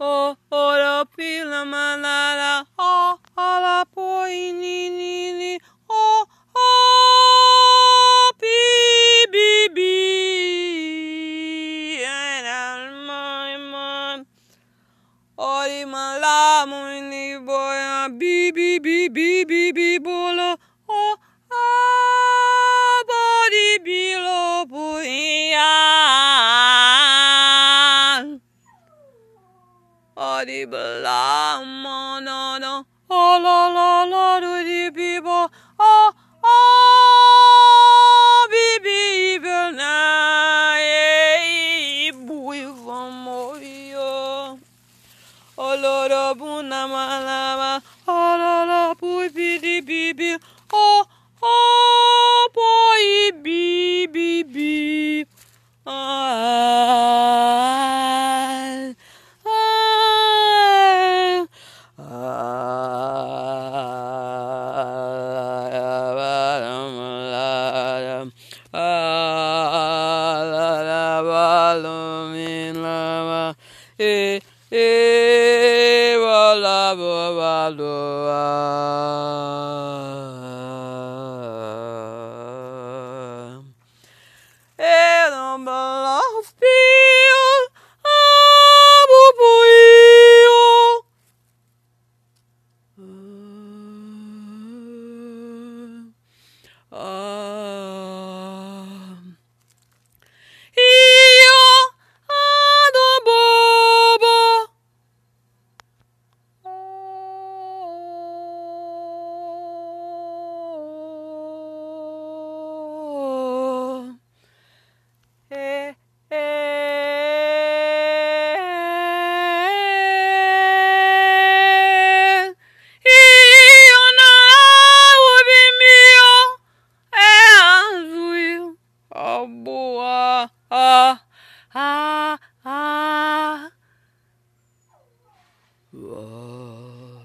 Oh, o la pila manara o oh, la ini ni ni ni, oh, oh, pi bi bi. And al my mom ori mala mo ni boy bi bi bi. people. Ah. Oh, la, la, la, do the people. oh, ah, be people na. Boy, vamo yo. Oh, Lord, abuna, ma, la. min lava e e wa la wa wa. Lo e non bala spio abu puio ah. Boa. Ah, ah, ah. Vol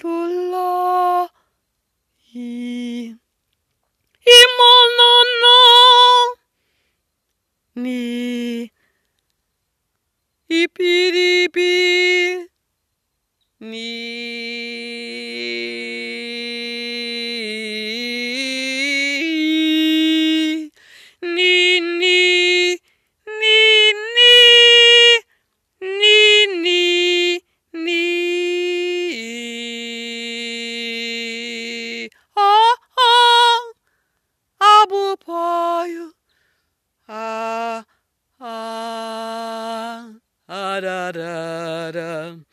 Pulai. Imonono ni ipiripi. da da da.